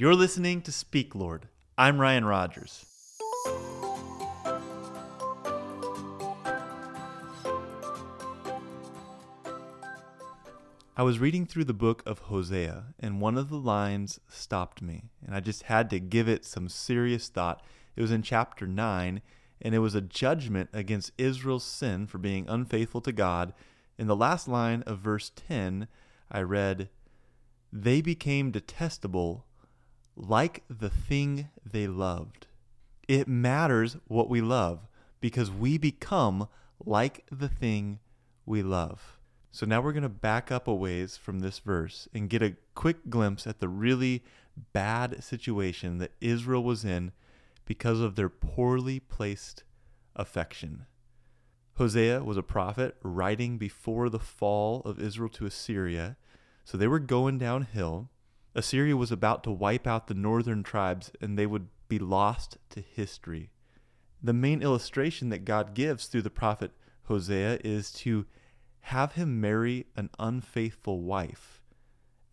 You're listening to Speak Lord. I'm Ryan Rogers. I was reading through the book of Hosea, and one of the lines stopped me, and I just had to give it some serious thought. It was in chapter 9, and it was a judgment against Israel's sin for being unfaithful to God. In the last line of verse 10, I read, They became detestable like the thing they loved. It matters what we love because we become like the thing we love. So now we're going to back up a ways from this verse and get a quick glimpse at the really bad situation that Israel was in because of their poorly placed affection. Hosea was a prophet writing before the fall of Israel to Assyria. So they were going downhill. Assyria was about to wipe out the northern tribes and they would be lost to history. The main illustration that God gives through the prophet Hosea is to have him marry an unfaithful wife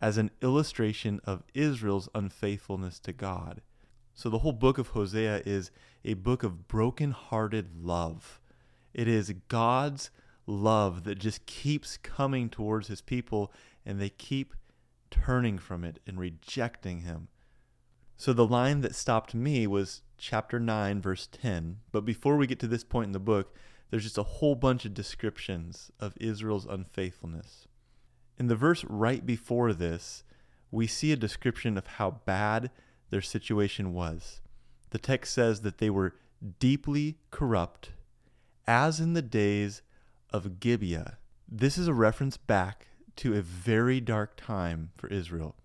as an illustration of Israel's unfaithfulness to God. So the whole book of Hosea is a book of broken-hearted love. It is God's love that just keeps coming towards his people and they keep turning from it and rejecting him. So the line that stopped me was chapter 9 verse 10. But before we get to this point in the book, there's just a whole bunch of descriptions of Israel's unfaithfulness. In the verse right before this, we see a description of how bad their situation was. The text says that they were deeply corrupt, as in the days of Gibeah. This is a reference back to a very dark time for Israel.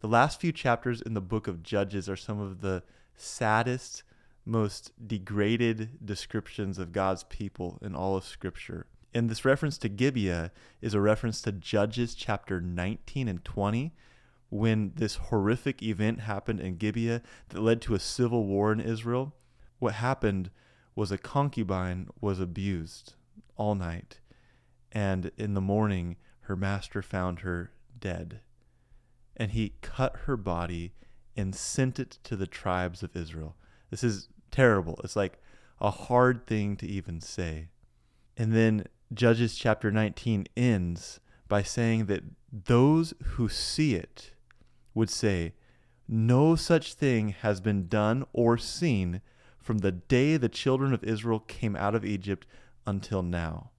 The last few chapters in the book of Judges are some of the saddest, most degraded descriptions of God's people in all of Scripture. And this reference to Gibeah is a reference to Judges chapter 19 and 20, when this horrific event happened in Gibeah that led to a civil war in Israel, what happened was a concubine was abused all night, and in the morning her master found her dead. And he cut her body and sent it to the tribes of Israel. This is terrible. It's like a hard thing to even say. And then Judges chapter 19 ends by saying that those who see it would say, No such thing has been done or seen from the day the children of Israel came out of Egypt until now.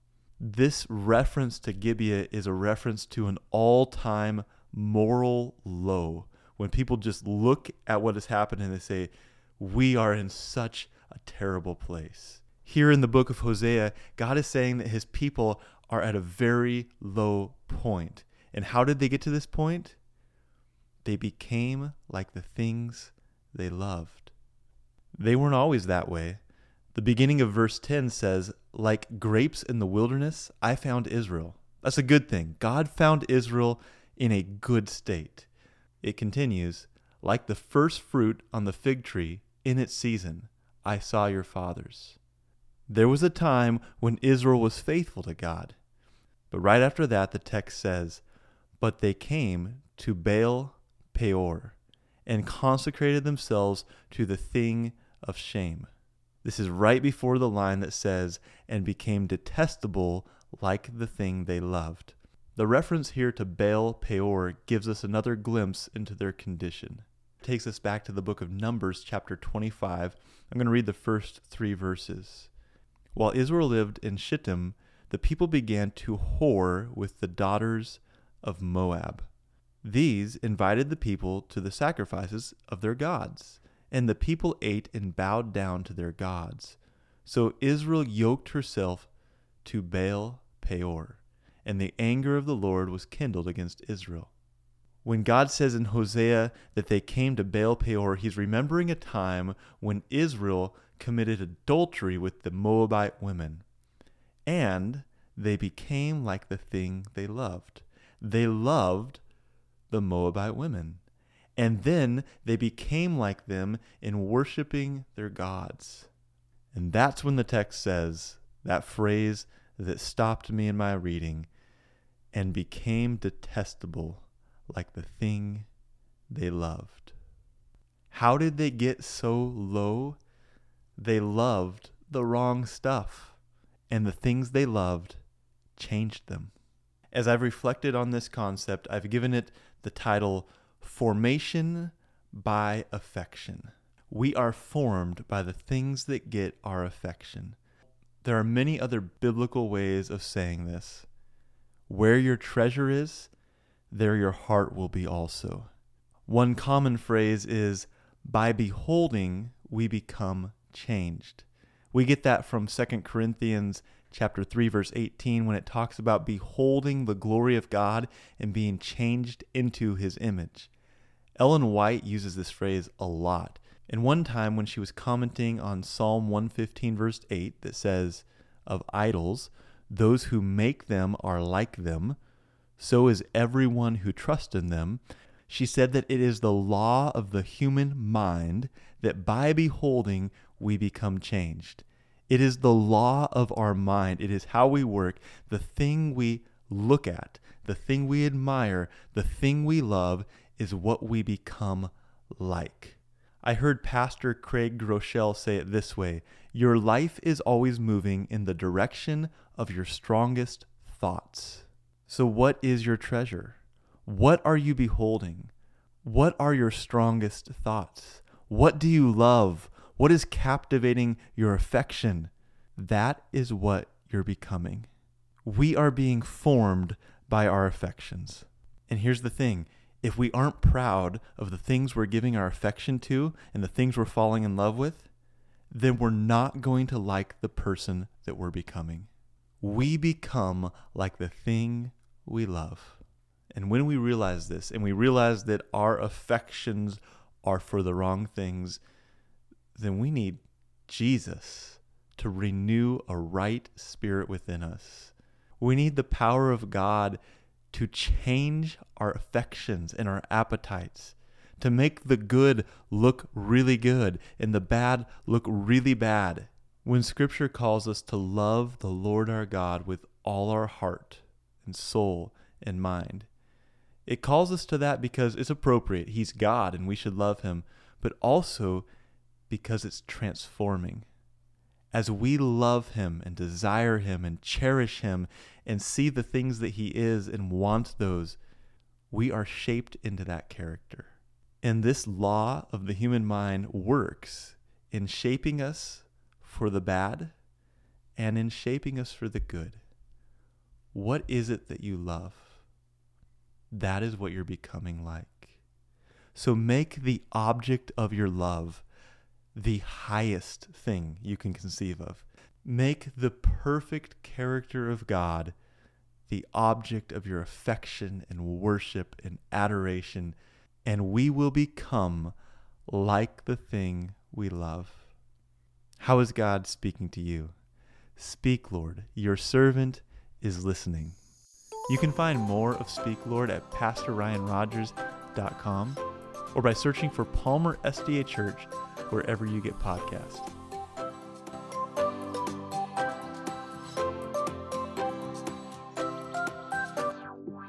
This reference to Gibeah is a reference to an all time moral low. When people just look at what has happened and they say, We are in such a terrible place. Here in the book of Hosea, God is saying that his people are at a very low point. And how did they get to this point? They became like the things they loved. They weren't always that way. The beginning of verse 10 says, Like grapes in the wilderness, I found Israel. That's a good thing. God found Israel in a good state. It continues, Like the first fruit on the fig tree in its season, I saw your fathers. There was a time when Israel was faithful to God. But right after that, the text says, But they came to Baal Peor, and consecrated themselves to the thing of shame. This is right before the line that says, and became detestable like the thing they loved. The reference here to Baal Peor gives us another glimpse into their condition. It takes us back to the book of Numbers, chapter 25. I'm going to read the first three verses. While Israel lived in Shittim, the people began to whore with the daughters of Moab. These invited the people to the sacrifices of their gods, and the people ate and bowed down to their gods. So Israel yoked herself to Baal Peor, and the anger of the Lord was kindled against Israel. When God says in Hosea that they came to Baal Peor, he's remembering a time when Israel committed adultery with the Moabite women, and they became like the thing they loved. They loved the Moabite women. And then they became like them in worshiping their gods. And that's when the text says that phrase that stopped me in my reading and became detestable like the thing they loved. How did they get so low? They loved the wrong stuff, and the things they loved changed them. As I've reflected on this concept, I've given it the title Formation by Affection. We are formed by the things that get our affection. There are many other biblical ways of saying this. Where your treasure is, there your heart will be also. One common phrase is, by beholding, we become changed. We get that from 2 Corinthians chapter 3 verse 18 when it talks about beholding the glory of God and being changed into his image. Ellen White uses this phrase a lot. And one time when she was commenting on Psalm 115 verse 8 that says of idols, those who make them are like them, so is everyone who trusts in them. She said that it is the law of the human mind that by beholding we become changed. It is the law of our mind. It is how we work. The thing we look at, the thing we admire, the thing we love is what we become like. I heard Pastor Craig Groeschel say it this way Your life is always moving in the direction of your strongest thoughts. So, what is your treasure? What are you beholding? What are your strongest thoughts? What do you love? What is captivating your affection? That is what you're becoming. We are being formed by our affections. And here's the thing if we aren't proud of the things we're giving our affection to and the things we're falling in love with, then we're not going to like the person that we're becoming. We become like the thing we love. And when we realize this and we realize that our affections are for the wrong things, then we need Jesus to renew a right spirit within us. We need the power of God to change our affections and our appetites, to make the good look really good and the bad look really bad. When Scripture calls us to love the Lord our God with all our heart and soul and mind, it calls us to that because it's appropriate. He's God and we should love Him, but also because it's transforming. As we love Him and desire Him and cherish Him and see the things that He is and want those, we are shaped into that character. And this law of the human mind works in shaping us for the bad and in shaping us for the good. What is it that you love? That is what you're becoming like. So make the object of your love the highest thing you can conceive of. Make the perfect character of God the object of your affection and worship and adoration, and we will become like the thing we love. How is God speaking to you? Speak, Lord. Your servant is listening. You can find more of Speak, Lord at PastorRyanRogers.com or by searching for Palmer SDA Church wherever you get podcasts.